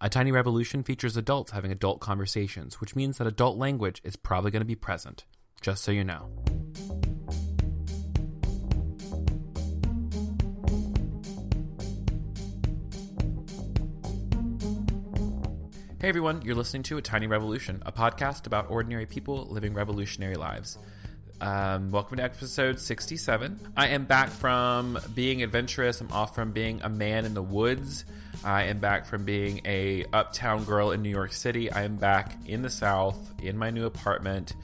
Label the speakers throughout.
Speaker 1: A Tiny Revolution features adults having adult conversations, which means that adult language is probably going to be present. Just so you know. Hey everyone, you're listening to A Tiny Revolution, a podcast about ordinary people living revolutionary lives. Um, welcome to episode 67. I am back from being adventurous. I'm off from being a man in the woods. I am back from being a uptown girl in New York City. I am back in the South in my new apartment,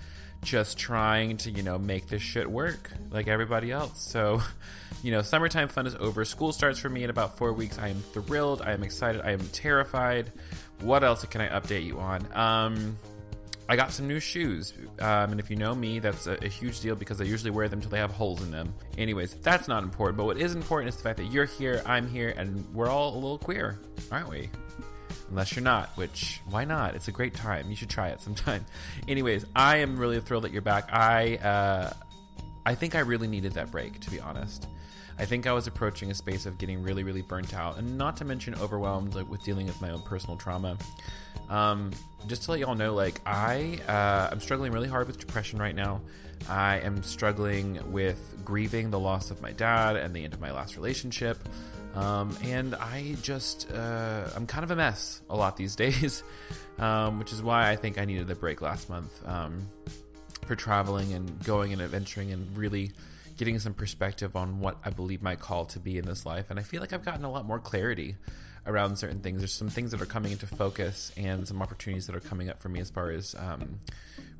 Speaker 1: just trying to, you know, make this shit work like everybody else. So, you know, summertime fun is over. School starts for me in about four weeks. I am thrilled. I am excited. I am terrified. What else can I update you on? Um, I got some new shoes, um, and if you know me, that's a, a, huge deal because I usually wear them till they have holes in them. Anyways, that's not important, but what is important is the fact that you're here, I'm here, and we're all a little queer, aren't we? Unless you're not, which why not? It's a great time. You should try it sometime. Anyways, I am really thrilled that you're back. I uh, I think I really needed that break, to be honest. I think I was approaching a space of getting really, really burnt out, and not to mention overwhelmed like, with dealing with my own personal trauma. Um, just to let y'all know, like I, uh, I'm struggling really hard with depression right now. I am struggling with grieving the loss of my dad and the end of my last relationship. Um, and I just, uh, I'm kind of a mess a lot these days, um, which is why I think I needed a break last month um, for traveling and going and adventuring and really getting some perspective on what I believe my call to be in this life. And I feel like I've gotten a lot more clarity around certain things. There's some things that are coming into focus and some opportunities that are coming up for me as far as um,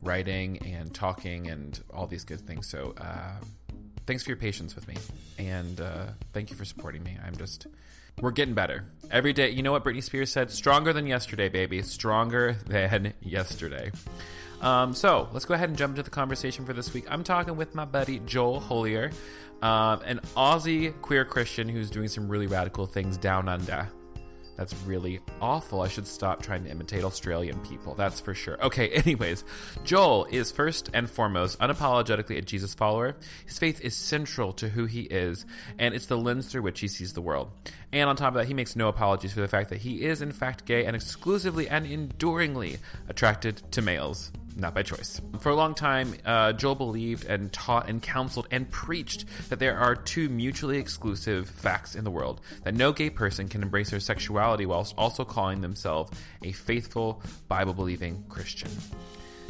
Speaker 1: writing and talking and all these good things. So, uh, thanks for your patience with me. And uh, thank you for supporting me. I'm just. We're getting better. Every day, you know what Britney Spears said? Stronger than yesterday, baby. Stronger than yesterday. Um, so let's go ahead and jump into the conversation for this week. I'm talking with my buddy Joel Hollier, um, an Aussie queer Christian who's doing some really radical things down under. That's really awful. I should stop trying to imitate Australian people. That's for sure. Okay, anyways, Joel is first and foremost unapologetically a Jesus follower. His faith is central to who he is, and it's the lens through which he sees the world. And on top of that, he makes no apologies for the fact that he is, in fact, gay and exclusively and enduringly attracted to males not by choice. For a long time, uh, Joel believed and taught and counseled and preached that there are two mutually exclusive facts in the world that no gay person can embrace their sexuality whilst also calling themselves a faithful, Bible believing Christian.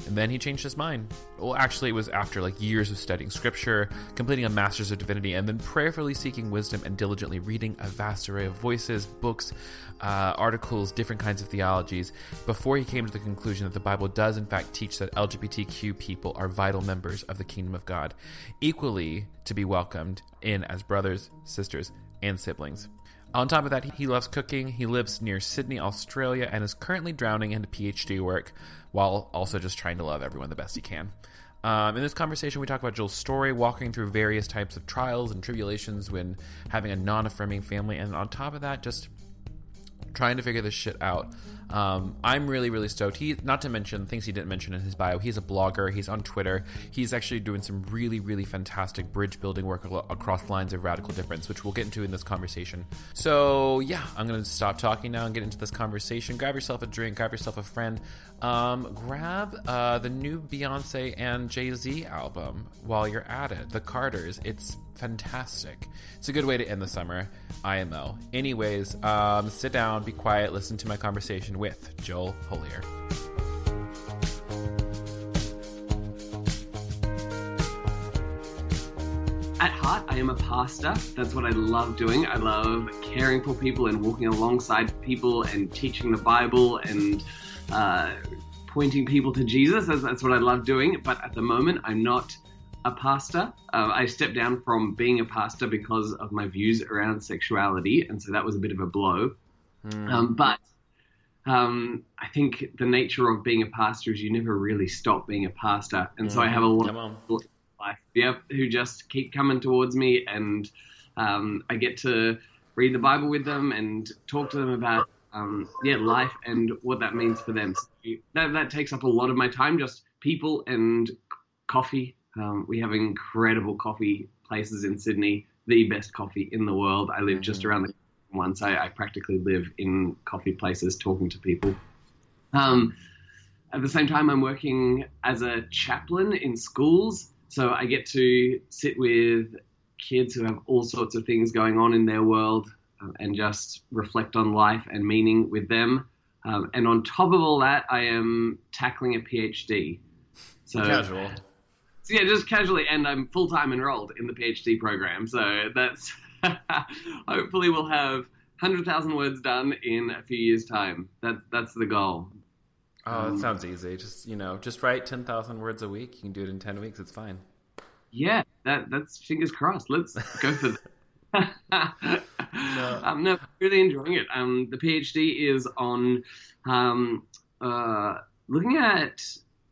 Speaker 1: And then he changed his mind. Well, actually, it was after like years of studying scripture, completing a master's of divinity, and then prayerfully seeking wisdom and diligently reading a vast array of voices, books, uh, articles, different kinds of theologies, before he came to the conclusion that the Bible does, in fact, teach that LGBTQ people are vital members of the kingdom of God, equally to be welcomed in as brothers, sisters, and siblings. On top of that, he loves cooking. He lives near Sydney, Australia, and is currently drowning into PhD work while also just trying to love everyone the best he can. Um, in this conversation, we talk about Joel's story, walking through various types of trials and tribulations when having a non affirming family, and on top of that, just trying to figure this shit out. Um, I'm really, really stoked. He, not to mention things he didn't mention in his bio. He's a blogger. He's on Twitter. He's actually doing some really, really fantastic bridge building work across lines of radical difference, which we'll get into in this conversation. So yeah, I'm gonna stop talking now and get into this conversation. Grab yourself a drink. Grab yourself a friend. Um, grab uh, the new Beyonce and Jay Z album while you're at it. The Carters. It's fantastic. It's a good way to end the summer. IMO. Anyways, um, sit down, be quiet, listen to my conversation with Joel Hollier.
Speaker 2: At heart, I am a pastor. That's what I love doing. I love caring for people and walking alongside people and teaching the Bible and uh, pointing people to Jesus. That's, that's what I love doing. But at the moment, I'm not a pastor. Uh, I stepped down from being a pastor because of my views around sexuality, and so that was a bit of a blow. Mm. Um, but um, I think the nature of being a pastor is you never really stop being a pastor, and mm. so I have a lot of life, yeah, who just keep coming towards me, and um, I get to read the Bible with them and talk to them about um, yeah life and what that means for them. So that that takes up a lot of my time, just people and coffee um, we have incredible coffee places in Sydney, the best coffee in the world. I live just mm. around the once. I, I practically live in coffee places talking to people. Um, at the same time, I'm working as a chaplain in schools. So I get to sit with kids who have all sorts of things going on in their world uh, and just reflect on life and meaning with them. Um, and on top of all that, I am tackling a PhD.
Speaker 1: So casual.
Speaker 2: So yeah, just casually, and I'm full time enrolled in the PhD program. So that's hopefully we'll have hundred thousand words done in a few years' time. That that's the goal.
Speaker 1: Oh, that um, sounds easy. Just you know, just write ten thousand words a week. You can do it in ten weeks. It's fine.
Speaker 2: Yeah, that that's fingers crossed. Let's go for that. no. Um, no, really enjoying it. Um, the PhD is on um, uh, looking at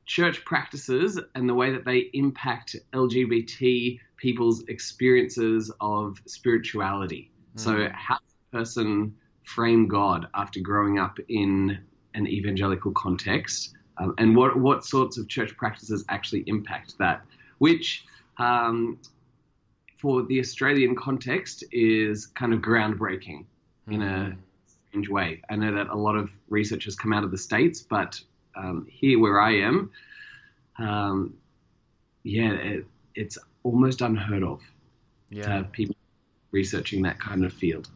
Speaker 2: church practices and the way that they impact LGBT people's experiences of spirituality. Mm. So, how does a person frame God after growing up in an evangelical context, um, and what what sorts of church practices actually impact that? Which um, for the Australian context is kind of groundbreaking mm. in a hmm. strange way. I know that a lot of research has come out of the states, but um, here where I am, um, yeah, it, it's almost unheard of yeah. to have people researching that kind of field.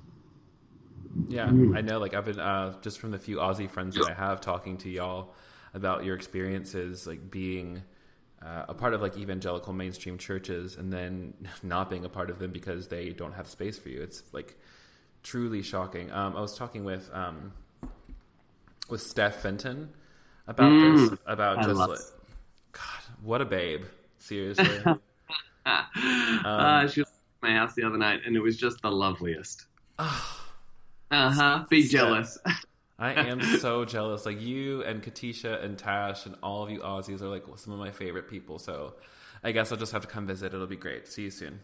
Speaker 1: Yeah, mm. I know. Like I've been uh, just from the few Aussie friends that I have talking to y'all about your experiences, like being uh, a part of like evangelical mainstream churches, and then not being a part of them because they don't have space for you. It's like truly shocking. Um, I was talking with um, with Steph Fenton about mm. this, about I just like, God, what a babe! Seriously.
Speaker 2: um, uh, she was at my house the other night, and it was just the loveliest. uh huh. Be jealous.
Speaker 1: I am so jealous. Like you and Katisha and Tash and all of you Aussies are like some of my favorite people. So I guess I'll just have to come visit. It'll be great. See you soon.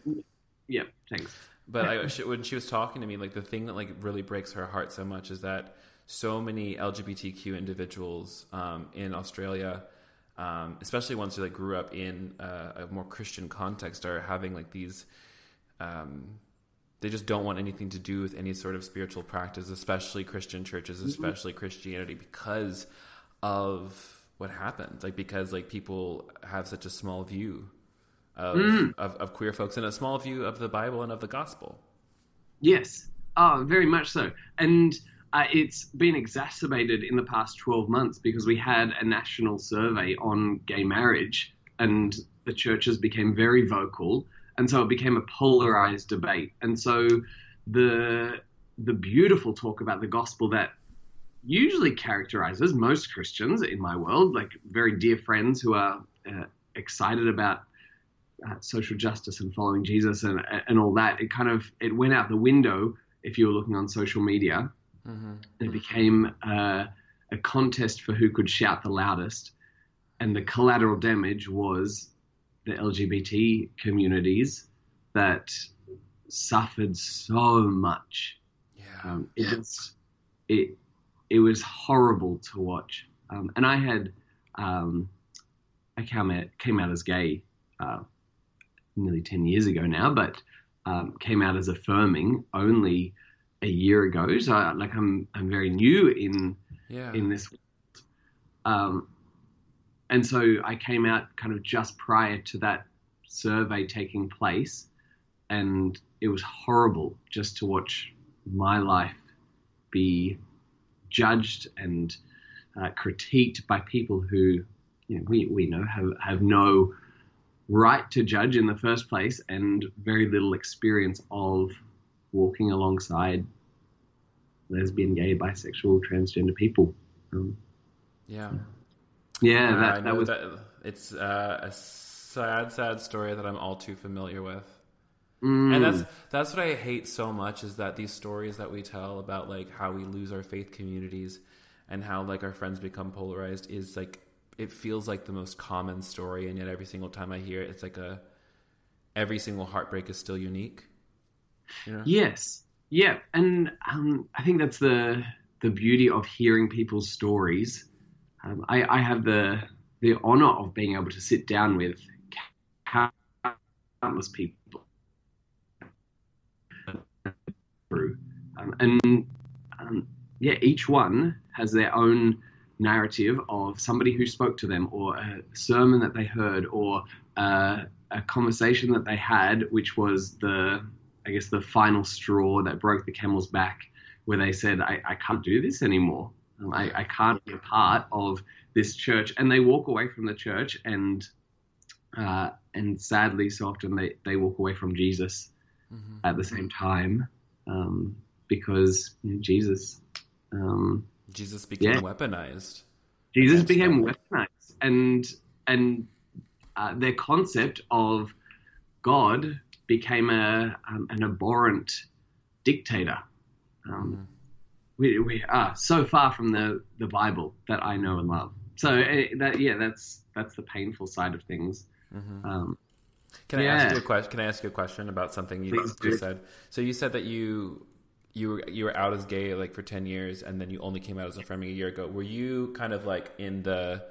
Speaker 2: Yeah. Thanks.
Speaker 1: But I, when she was talking to me, like the thing that like really breaks her heart so much is that so many LGBTQ individuals um, in Australia, um, especially ones who like grew up in a more Christian context, are having like these. Um, they just don't want anything to do with any sort of spiritual practice, especially Christian churches, mm-hmm. especially mm-hmm. Christianity, because of what happened. Like because like people have such a small view of, mm. of, of queer folks and a small view of the Bible and of the gospel.
Speaker 2: Yes, oh, very much so, and. Uh, it's been exacerbated in the past 12 months because we had a national survey on gay marriage and the churches became very vocal and so it became a polarized debate. And so the the beautiful talk about the gospel that usually characterizes most Christians in my world, like very dear friends who are uh, excited about uh, social justice and following Jesus and and all that. It kind of it went out the window if you were looking on social media. Mm-hmm. It became uh, a contest for who could shout the loudest, and the collateral damage was the LGBT communities that suffered so much.
Speaker 1: Yeah.
Speaker 2: Um, it yeah. was it it was horrible to watch. Um, and I had um, I came out came out as gay uh, nearly ten years ago now, but um, came out as affirming only a year ago. So like I'm I'm very new in yeah. in this. Um, and so I came out kind of just prior to that survey taking place, and it was horrible just to watch my life be judged and uh, critiqued by people who you know, we, we know have, have no right to judge in the first place and very little experience of walking alongside lesbian, gay, bisexual, transgender people. Um,
Speaker 1: yeah.
Speaker 2: Yeah, that, that was. That
Speaker 1: it's uh, a sad, sad story that I'm all too familiar with. Mm. And that's that's what I hate so much is that these stories that we tell about like how we lose our faith communities and how like our friends become polarized is like it feels like the most common story and yet every single time I hear it it's like a every single heartbreak is still unique.
Speaker 2: Know? Yes. Yeah, and um, I think that's the the beauty of hearing people's stories um, I, I, have the the honor of being able to sit down with countless people through um, and um, yeah, each one has their own narrative of somebody who spoke to them, or a sermon that they heard, or uh, a conversation that they had, which was the, I guess, the final straw that broke the camel's back, where they said, I, I can't do this anymore. I, I can't be a part of this church. And they walk away from the church, and uh, and sadly, so often they, they walk away from Jesus mm-hmm. at the same time um, because you know, Jesus. Um,
Speaker 1: Jesus became yeah. weaponized.
Speaker 2: Jesus became them. weaponized, and and uh, their concept of God became a um, an abhorrent dictator. Um, mm. We we are so far from the the Bible that I know and love. So uh, that yeah, that's that's the painful side of things. Mm-hmm. Um,
Speaker 1: can I ask you a question? Can I ask you a question about something you, you said? So you said that you you were you were out as gay like for ten years, and then you only came out as affirming a year ago. Were you kind of like in the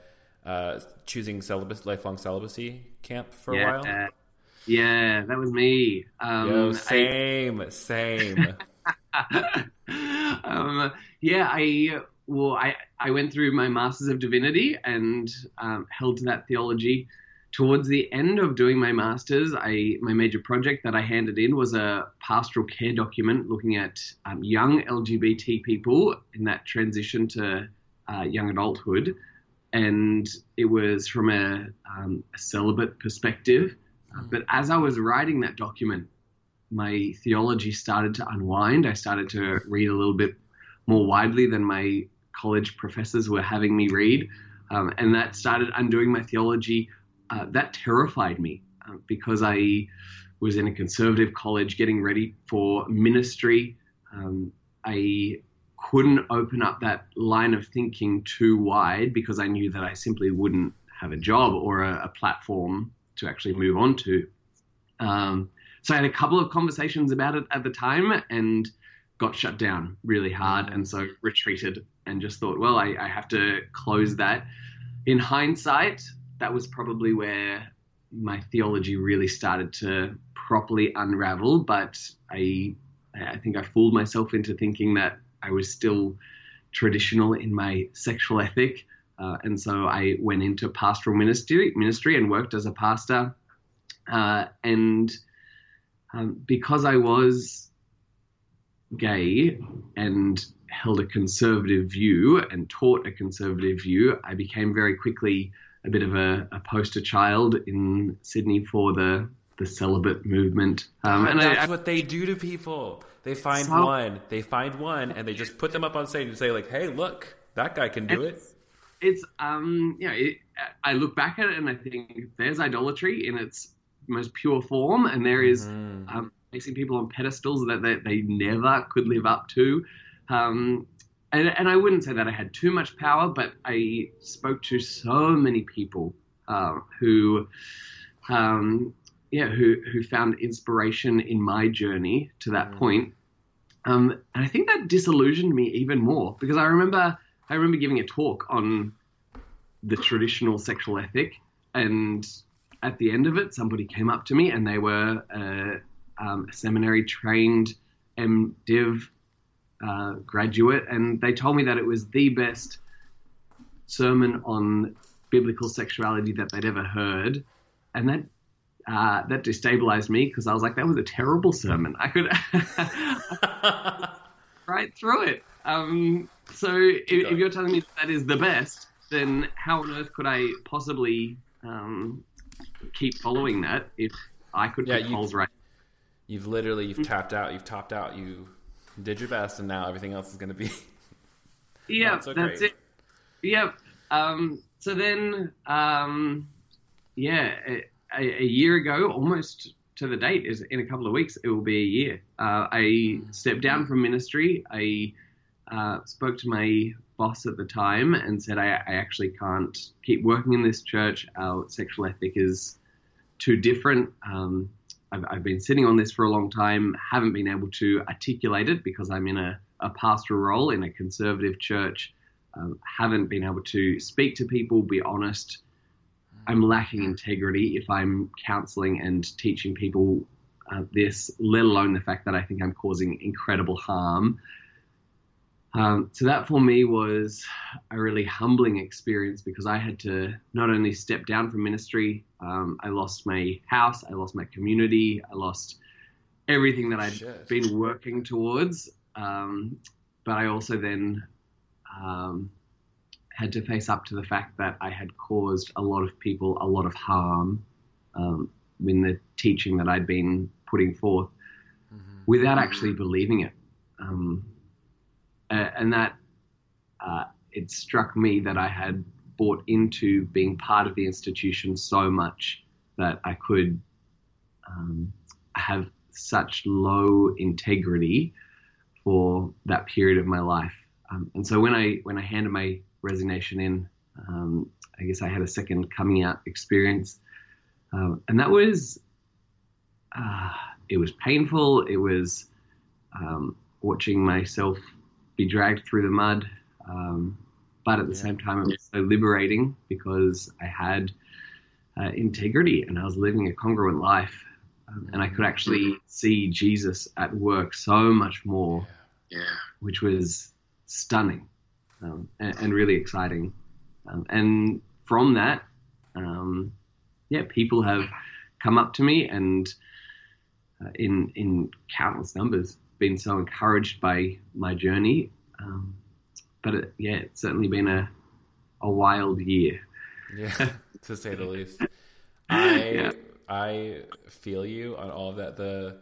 Speaker 1: uh, choosing celibacy, lifelong celibacy camp for
Speaker 2: yeah,
Speaker 1: a while?
Speaker 2: Yeah, that was me. Um,
Speaker 1: Yo, same, I... same.
Speaker 2: um, yeah, I well, I I went through my Masters of Divinity and um, held to that theology towards the end of doing my masters, I my major project that I handed in was a pastoral care document looking at um, young LGBT people in that transition to uh, young adulthood, and it was from a, um, a celibate perspective. Mm. But as I was writing that document, my theology started to unwind. I started to read a little bit more widely than my college professors were having me read. Um, and that started undoing my theology uh, that terrified me uh, because I was in a conservative college getting ready for ministry. Um, I couldn't open up that line of thinking too wide because I knew that I simply wouldn't have a job or a, a platform to actually move on to. Um, so I had a couple of conversations about it at the time and got shut down really hard, and so retreated and just thought, well, I, I have to close that. In hindsight, that was probably where my theology really started to properly unravel. But I, I think I fooled myself into thinking that I was still traditional in my sexual ethic. Uh, and so I went into pastoral ministry, ministry and worked as a pastor. Uh, and um, because I was gay and held a conservative view and taught a conservative view, I became very quickly a bit of a, a poster child in Sydney for the the celibate movement.
Speaker 1: Um, and that's I, what they do to people. They find so, one, they find one, and they just put them up on stage and say like, "Hey, look, that guy can do it."
Speaker 2: It's um, you know, it, I look back at it and I think there's idolatry in its most pure form, and there is, mm-hmm. um, placing people on pedestals that they, they never could live up to. Um, and, and I wouldn't say that I had too much power, but I spoke to so many people uh, who, um, yeah, who who found inspiration in my journey to that mm. point. Um, and I think that disillusioned me even more because I remember I remember giving a talk on the traditional sexual ethic, and at the end of it, somebody came up to me and they were a, um, a seminary trained MDiv uh, graduate, and they told me that it was the best sermon on biblical sexuality that they'd ever heard, and that uh, that destabilized me because I was like, that was a terrible sermon. I could right through it. Um, so if, if, you're telling me that is the best, then how on earth could I possibly um, keep following that if I could yeah, holes right?
Speaker 1: You've literally you've tapped out. You've topped out. You did your best, and now everything else is going to be.
Speaker 2: yeah, so that's great. it. Yep. Um, so then, um, yeah, a, a, year ago, almost to the date, is in a couple of weeks, it will be a year. Uh, I stepped down from ministry. I uh, spoke to my boss at the time and said, I, I, actually can't keep working in this church. Our sexual ethic is too different. Um, I've, I've, been sitting on this for a long time, haven't been able to articulate it because I'm in a, a pastoral role in a conservative church, um, haven't been able to speak to people, be honest. I'm lacking integrity if I'm counseling and teaching people uh, this, let alone the fact that I think I'm causing incredible harm. Um, so that for me was a really humbling experience because I had to not only step down from ministry, um, I lost my house, I lost my community, I lost everything that I'd Shit. been working towards. Um, but I also then um, had to face up to the fact that I had caused a lot of people a lot of harm um, in the teaching that I'd been putting forth mm-hmm. without actually believing it. Um, and that uh, it struck me that I had bought into being part of the institution so much that I could um, have such low integrity for that period of my life. Um, and so when I when I handed my resignation in, um, I guess I had a second coming out experience, uh, and that was uh, it was painful. It was um, watching myself be dragged through the mud. Um, but at the yeah. same time, it was so liberating because I had uh, integrity and I was living a congruent life. Um, and I could actually see Jesus at work so much more,
Speaker 3: yeah. yeah.
Speaker 2: which was stunning um, and, and, really exciting. Um, and from that, um, yeah, people have come up to me and uh, in in countless numbers been so encouraged by my journey. Um, but it, yeah, it's certainly been a a wild year.
Speaker 1: Yeah, to say the least. I yeah. I feel you on all of that. The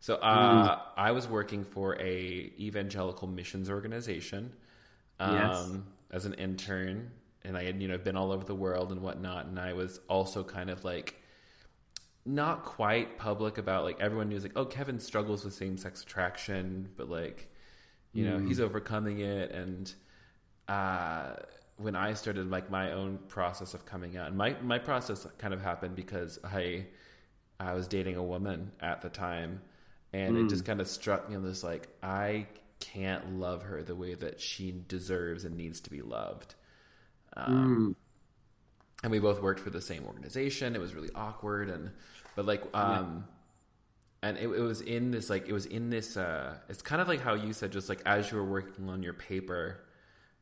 Speaker 1: so uh, mm. I was working for a evangelical missions organization um, yes. as an intern, and I had you know been all over the world and whatnot, and I was also kind of like not quite public about like everyone knew like oh Kevin struggles with same sex attraction, but like you know mm. he's overcoming it and uh, when I started like my own process of coming out, and my my process kind of happened because I I was dating a woman at the time, and mm. it just mm. kind of struck me on this like I can't love her the way that she deserves and needs to be loved. Um, mm and we both worked for the same organization. It was really awkward and but like um yeah. and it, it, was in this like it was in this uh it's kind of like how you said just like as you were working on your paper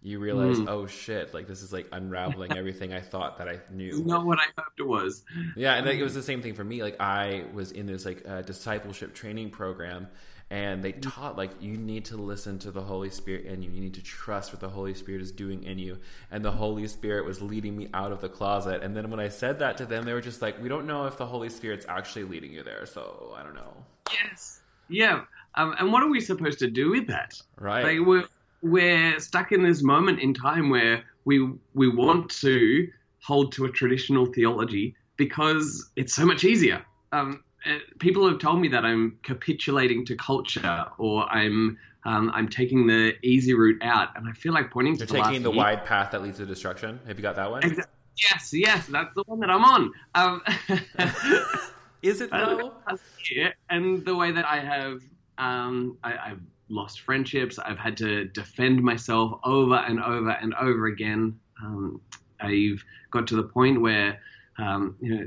Speaker 1: you realize mm. oh shit like this is like unraveling everything i thought that i knew
Speaker 2: not what i hoped it was
Speaker 1: yeah and like, it was the same thing for me like i was in this like uh, discipleship training program and they taught like you need to listen to the holy spirit in you. You need to trust what the holy spirit is doing in you. And the holy spirit was leading me out of the closet. And then when i said that to them they were just like we don't know if the holy spirit's actually leading you there. So i don't know.
Speaker 2: Yes. Yeah. Um, and what are we supposed to do with that?
Speaker 1: Right.
Speaker 2: Like we're we're stuck in this moment in time where we we want to hold to a traditional theology because it's so much easier. Um, people have told me that I'm capitulating to culture or I'm um, I'm taking the easy route out, and I feel like pointing
Speaker 1: You're
Speaker 2: to
Speaker 1: the taking the wide path that leads to destruction. Have you got that one?
Speaker 2: Yes, yes, that's the one that I'm on. Um,
Speaker 1: Is it though?
Speaker 2: And the way that I have, um, I, I've lost friendships. I've had to defend myself over and over and over again. Um, I've got to the point where, um, you know,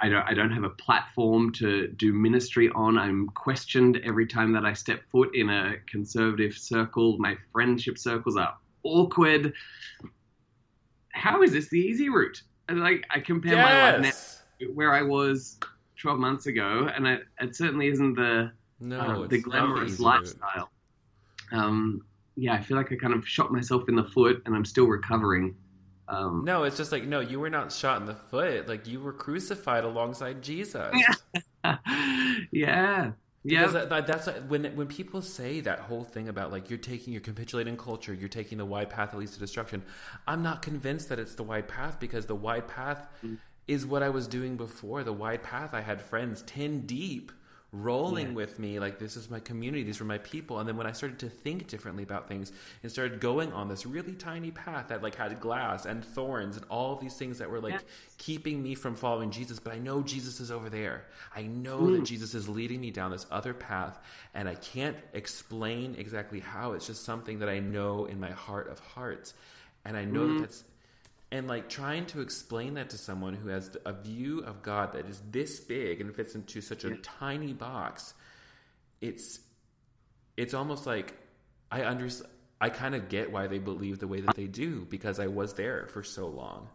Speaker 2: I don't, I don't have a platform to do ministry on. I'm questioned every time that I step foot in a conservative circle. My friendship circles are awkward. How is this the easy route? like I compare yes. my life now where I was 12 months ago, and it, it certainly isn't the no, uh, the glamorous lifestyle. Um, yeah, I feel like I kind of shot myself in the foot, and I'm still recovering. Um,
Speaker 1: no, it's just like no, you were not shot in the foot. Like you were crucified alongside Jesus.
Speaker 2: yeah.
Speaker 1: Yeah, that, that's when when people say that whole thing about like you're taking you're capitulating culture, you're taking the wide path that leads to destruction. I'm not convinced that it's the wide path because the wide path mm. is what I was doing before. The wide path, I had friends ten deep rolling yeah. with me like this is my community these were my people and then when i started to think differently about things and started going on this really tiny path that like had glass and thorns and all these things that were like keeping me from following jesus but i know jesus is over there i know mm. that jesus is leading me down this other path and i can't explain exactly how it's just something that i know in my heart of hearts and i know mm. that that's and like trying to explain that to someone who has a view of God that is this big and fits into such a yeah. tiny box, it's it's almost like I under I kind of get why they believe the way that they do because I was there for so long.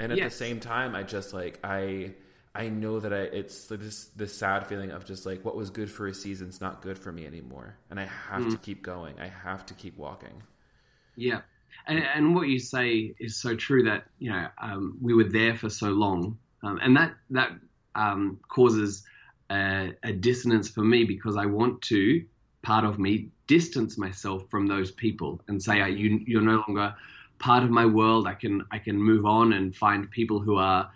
Speaker 1: And at yes. the same time, I just like I I know that I it's this this sad feeling of just like what was good for a season's not good for me anymore, and I have mm. to keep going. I have to keep walking.
Speaker 2: Yeah, and, and what you say is so true that you know um, we were there for so long, um, and that that um, causes a, a, dissonance for me because I want to part of me distance myself from those people and say, you you're no longer part of my world. I can I can move on and find people who are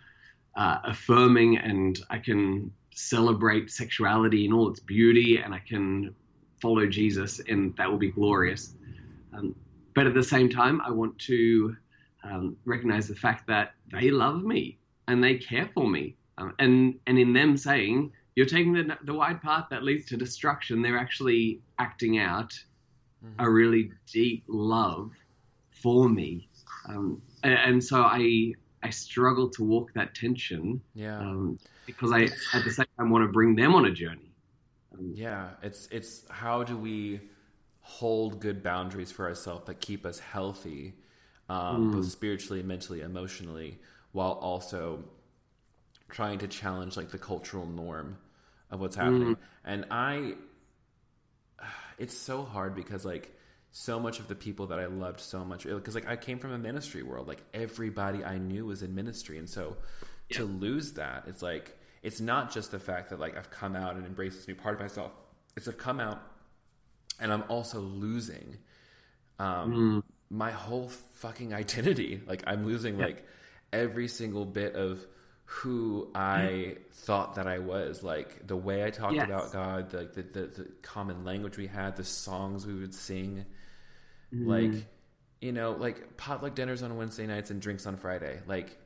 Speaker 2: uh, affirming, and I can celebrate sexuality in all its beauty, and I can follow Jesus, and that will be glorious. Um, but at the same time, I want to um, recognize the fact that they love me and they care for me. Um, and, and in them saying, you're taking the, the wide path that leads to destruction, they're actually acting out mm-hmm. a really deep love for me. Um, and, and, so I, I struggle to walk that tension.
Speaker 1: Yeah.
Speaker 2: Um, because I, at the same time, want to bring them on a journey.
Speaker 1: Um, yeah. It's, it's how do we hold good boundaries for ourselves that keep us healthy, um, mm. both spiritually, mentally, emotionally, while also trying to challenge like the cultural norm of what's happening. Mm. And I, it's so hard because like so much of the people that I loved so much because like I came from a ministry world, like everybody I knew was in ministry, and so yeah. to lose that, it's like it's not just the fact that like I've come out and embraced this new part of myself. It's I've come out and I'm also losing um, mm. my whole fucking identity. Like I'm losing yeah. like every single bit of who I mm. thought that I was. Like the way I talked yes. about God, like the, the, the, common language we had, the songs we would sing, mm. like you know, like potluck dinners on Wednesday nights and drinks on Friday. Like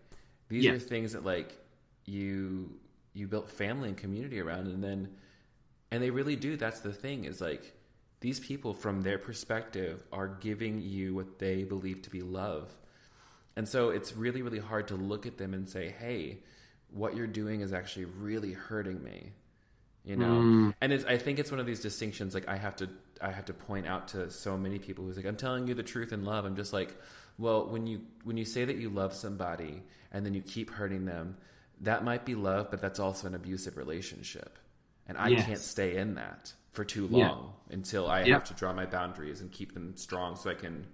Speaker 1: these yes. are things that like you you built family and community around, and then and they really do. That's the thing is like these people, from their perspective, are giving you what they believe to be love. And so it's really, really hard to look at them and say, hey, what you're doing is actually really hurting me. You know? Mm. And I think it's one of these distinctions like I have to I have to point out to so many people who's like, I'm telling you the truth in love. I'm just like, well, when you when you say that you love somebody and then you keep hurting them, that might be love, but that's also an abusive relationship. And I yes. can't stay in that for too long yeah. until I have to draw my boundaries and keep them strong so I can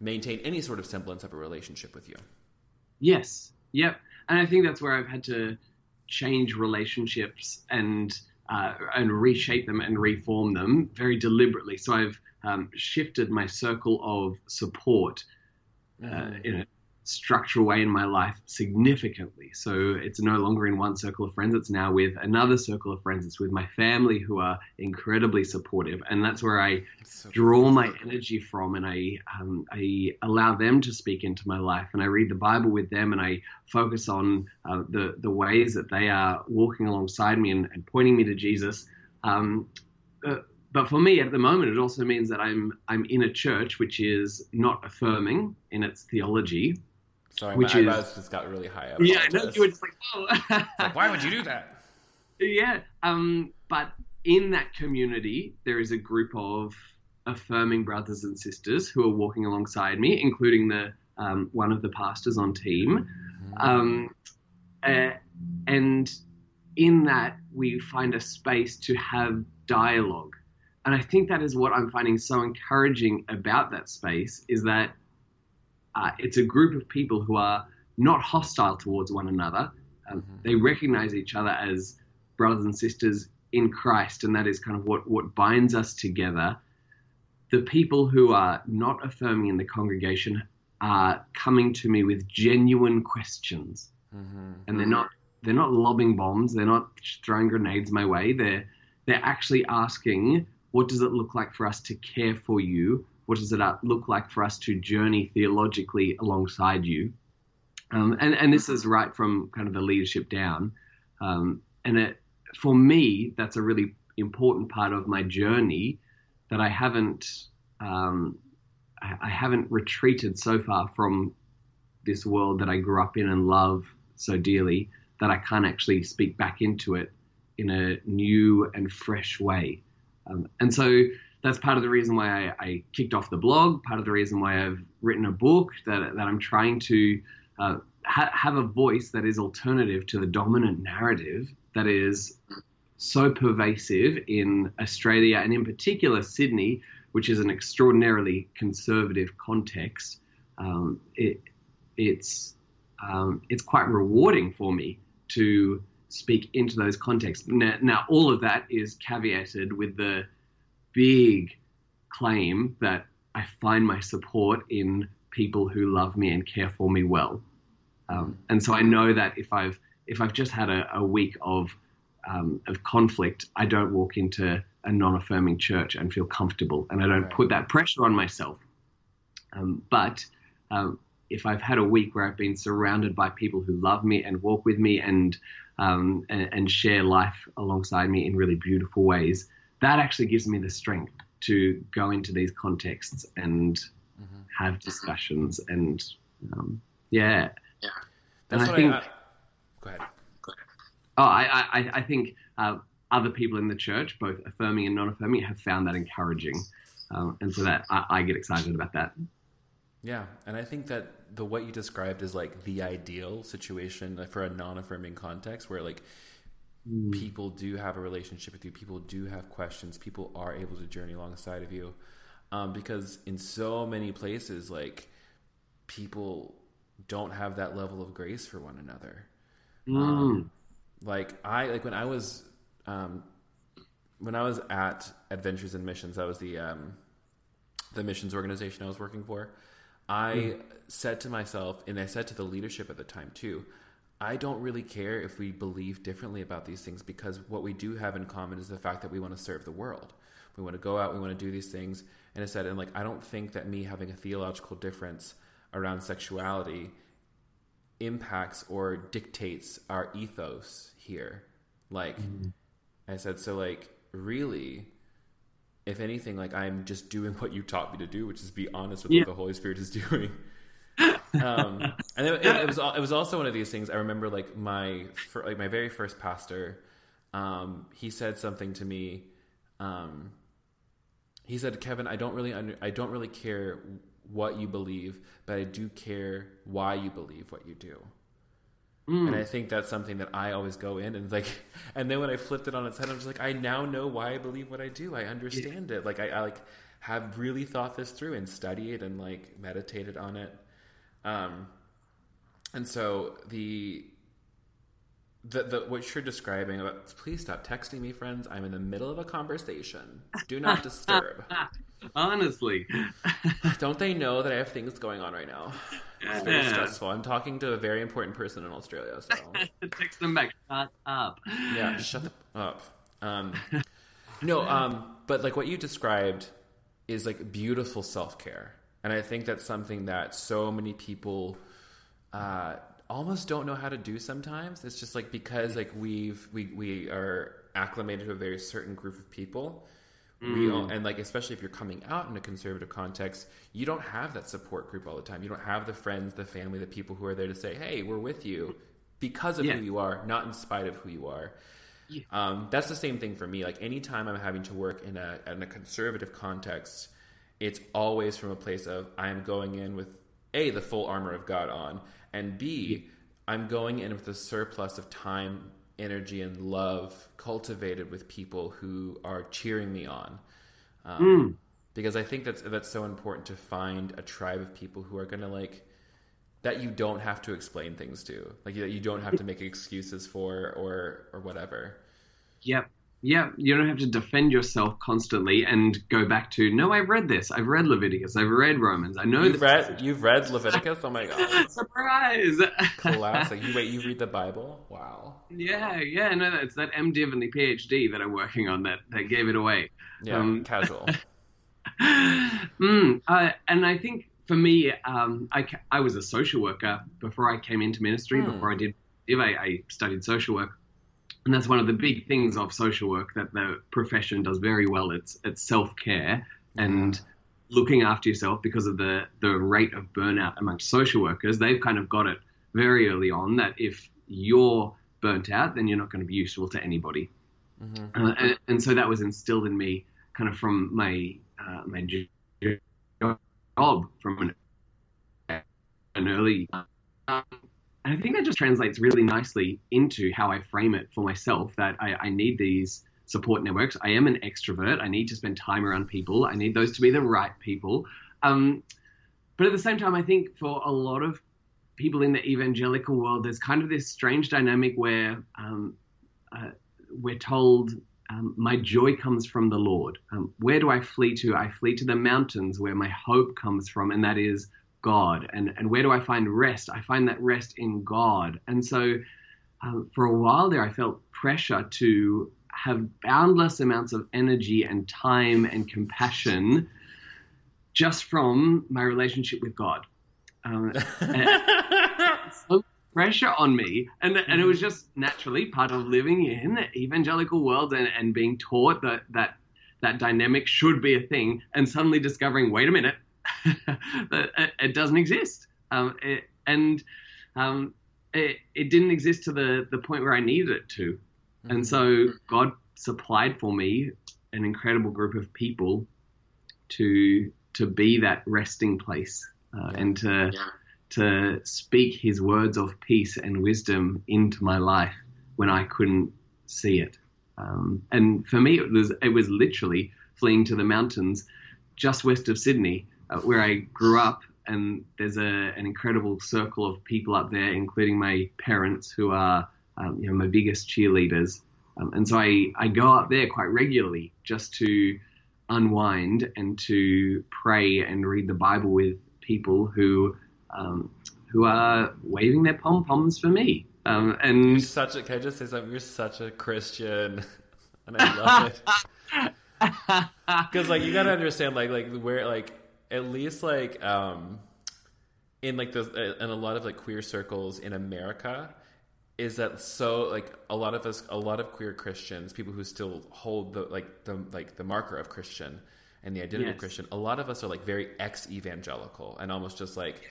Speaker 1: maintain any sort of semblance of a relationship with you.
Speaker 2: Yes. Yep. And I think that's where I've had to change relationships and uh, and reshape them and reform them very deliberately. So I've um, shifted my circle of support uh, mm. in a structural way in my life significantly. So it's no longer in one circle of friends, it's now with another circle of friends. It's with my family who are incredibly supportive. And that's where I so draw my energy from and I, um, I allow them to speak into my life. And I read the Bible with them and I focus on uh, the, the ways that they are walking alongside me and, and pointing me to Jesus. Um, uh, but for me at the moment, it also means that I'm I'm in a church which is not affirming in its theology,
Speaker 1: Sorry, which my is, eyebrows just got really high up.
Speaker 2: Yeah, I know. You were just like,
Speaker 1: oh. like, why would you do that?
Speaker 2: Yeah. Um, but in that community, there is a group of affirming brothers and sisters who are walking alongside me, including the um, one of the pastors on team. Mm-hmm. Um, uh, and in that, we find a space to have dialogue. And I think that is what I'm finding so encouraging about that space is that uh, it's a group of people who are not hostile towards one another. Um, mm-hmm. They recognize each other as brothers and sisters in Christ, and that is kind of what, what binds us together. The people who are not affirming in the congregation are coming to me with genuine questions, mm-hmm. and they're not they're not lobbing bombs, they're not throwing grenades my way. They're they're actually asking, what does it look like for us to care for you? What does it look like for us to journey theologically alongside you? Um, and, and this is right from kind of the leadership down. Um, and it, for me, that's a really important part of my journey that I haven't um, I, I haven't retreated so far from this world that I grew up in and love so dearly that I can't actually speak back into it in a new and fresh way. Um, and so that's part of the reason why I, I, kicked off the blog, part of the reason why I've written a book that, that I'm trying to uh, ha- have a voice that is alternative to the dominant narrative that is so pervasive in Australia and in particular Sydney, which is an extraordinarily conservative context. Um, it, it's um, it's quite rewarding for me to speak into those contexts. Now, now, all of that is caveated with the big claim that I find my support in people who love me and care for me well. Um, and so I know that if I've if I've just had a, a week of um, of conflict, I don't walk into a non-affirming church and feel comfortable, and I don't right. put that pressure on myself. Um, but um, if I've had a week where I've been surrounded by people who love me and walk with me and um, and, and, share life alongside me in really beautiful ways, that actually gives me the strength to go into these contexts and mm-hmm. have discussions and um, yeah,
Speaker 1: yeah. That's and I think. I, go ahead.
Speaker 2: Oh, I, I, I think uh, other people in the church, both affirming and non-affirming, have found that encouraging, um, and so that I, I get excited about that.
Speaker 1: Yeah, and I think that the what you described is like the ideal situation for a non-affirming context where like mm. people do have a relationship with you, people do have questions, people are able to journey alongside of you. Um, because in so many places, like people don't have that level of grace for one another. Mm. Um, like I like when I was um, when I was at Adventures in Missions, that was the um, the missions organization I was working for. I mm. said to myself, and I said to the leadership at the time too, I don't really care if we believe differently about these things because what we do have in common is the fact that we want to serve the world. We want to go out, we want to do these things. And I said, and like, I don't think that me having a theological difference around sexuality impacts or dictates our ethos here. Like, mm-hmm. I said, so like, really, if anything, like I'm just doing what you taught me to do, which is be honest with yeah. what the Holy Spirit is doing. Um, and it, it, it, was it was also one of these things. I remember like my for, like my very first pastor, um, he said something to me. Um, he said, "Kevin, I don't really under, I don't really care what you believe, but I do care why you believe what you do." Mm. And I think that's something that I always go in and like, and then when I flipped it on its head, I'm just like, I now know why I believe what I do. I understand yeah. it. Like I, I, like have really thought this through and studied and like meditated on it. Um, and so the, the, the what you're describing about please stop texting me friends i'm in the middle of a conversation do not disturb
Speaker 2: honestly
Speaker 1: don't they know that i have things going on right now it's very stressful. I'm talking to a very important person in Australia, so
Speaker 2: text them back. Shut up.
Speaker 1: Yeah, shut up. Um, no, um, but like what you described is like beautiful self care, and I think that's something that so many people uh, almost don't know how to do. Sometimes it's just like because like we've we we are acclimated to a very certain group of people Mm. We all, and like especially if you're coming out in a conservative context, you don't have that support group all the time. You don't have the friends, the family, the people who are there to say, "Hey, we're with you," because of yeah. who you are, not in spite of who you are. Yeah. Um, that's the same thing for me. Like anytime I'm having to work in a in a conservative context, it's always from a place of I am going in with a the full armor of God on, and B, I'm going in with a surplus of time energy and love cultivated with people who are cheering me on. Um, mm. Because I think that's that's so important to find a tribe of people who are going to like that you don't have to explain things to, like that you don't have to make excuses for or or whatever.
Speaker 2: Yep. Yeah, you don't have to defend yourself constantly and go back to no. I've read this. I've read Leviticus. I've read Romans. I know.
Speaker 1: You've read. You've read Leviticus. Oh my god!
Speaker 2: Surprise!
Speaker 1: Classic. You wait. You read the Bible? Wow.
Speaker 2: Yeah, yeah. No, it's that MDiv and the PhD that I'm working on that that gave it away.
Speaker 1: Yeah, um, casual.
Speaker 2: mm, uh, and I think for me, um, I I was a social worker before I came into ministry. Hmm. Before I did, if I, I studied social work and that's one of the big things of social work that the profession does very well. It's it's self care and looking after yourself because of the the rate of burnout amongst social workers. They've kind of got it very early on that if you're burnt out, then you're not going to be useful to anybody. Mm-hmm. Uh, and, and, so that was instilled in me kind of from my uh, my job from an, an early. And I think that just translates really nicely into how I frame it for myself. That I, I need these support networks. I am an extrovert. I need to spend time around people. I need those to be the right people. Um, but at the same time, I think for a lot of people in the evangelical world, there's kind of this strange dynamic where um, uh, we're told um, my joy comes from the Lord. Um, where do I flee to? I flee to the mountains where my hope comes from, and that is God. And, and where do I find rest? I find that rest in God. And so um, for a while there, I felt pressure to have boundless amounts of energy and time and compassion just from my relationship with God. Um, some pressure on me, and and it was just naturally part of living in the evangelical world and, and being taught that that that dynamic should be a thing, and suddenly discovering, wait a minute, it, it, doesn't exist, um, it, and um, it, it didn't exist to the the point where I needed it to, and mm-hmm. so God supplied for me an incredible group of people to to be that resting place uh, yeah. and to yeah. to speak His words of peace and wisdom into my life when I couldn't see it. Um, and for me, it was it was literally fleeing to the mountains just west of Sydney, uh, where I grew up. And there's a, an incredible circle of people up there, including my parents, who are um, you know my biggest cheerleaders. Um, and so I, I go up there quite regularly just to unwind and to pray and read the Bible with people who um, who are waving their pom poms for me. Um, and
Speaker 1: you're such a, can I just say something? You're such a Christian, and I love it. Because like you gotta understand, like like where like at least like um in like the in a lot of like queer circles in America is that so like a lot of us a lot of queer christians people who still hold the like the like the marker of christian and the identity yes. of christian a lot of us are like very ex-evangelical and almost just like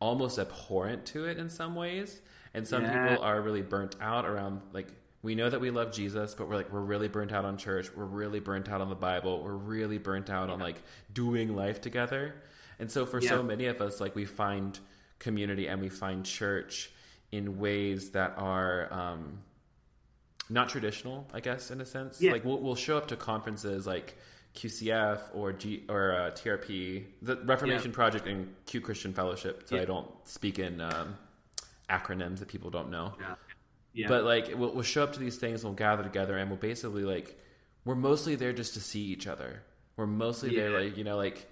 Speaker 1: almost abhorrent to it in some ways and some yeah. people are really burnt out around like we know that we love jesus but we're like we're really burnt out on church we're really burnt out on the bible we're really burnt out yeah. on like doing life together and so for yeah. so many of us like we find community and we find church in ways that are um, not traditional, I guess, in a sense. Yeah. Like we'll, we'll show up to conferences like QCF or G or uh, TRP, the Reformation yeah. Project, and Q Christian Fellowship. So. I don't speak in um, acronyms that people don't know. Yeah. yeah. But like we'll, we'll show up to these things, and we'll gather together, and we'll basically like we're mostly there just to see each other. We're mostly there, like you know, like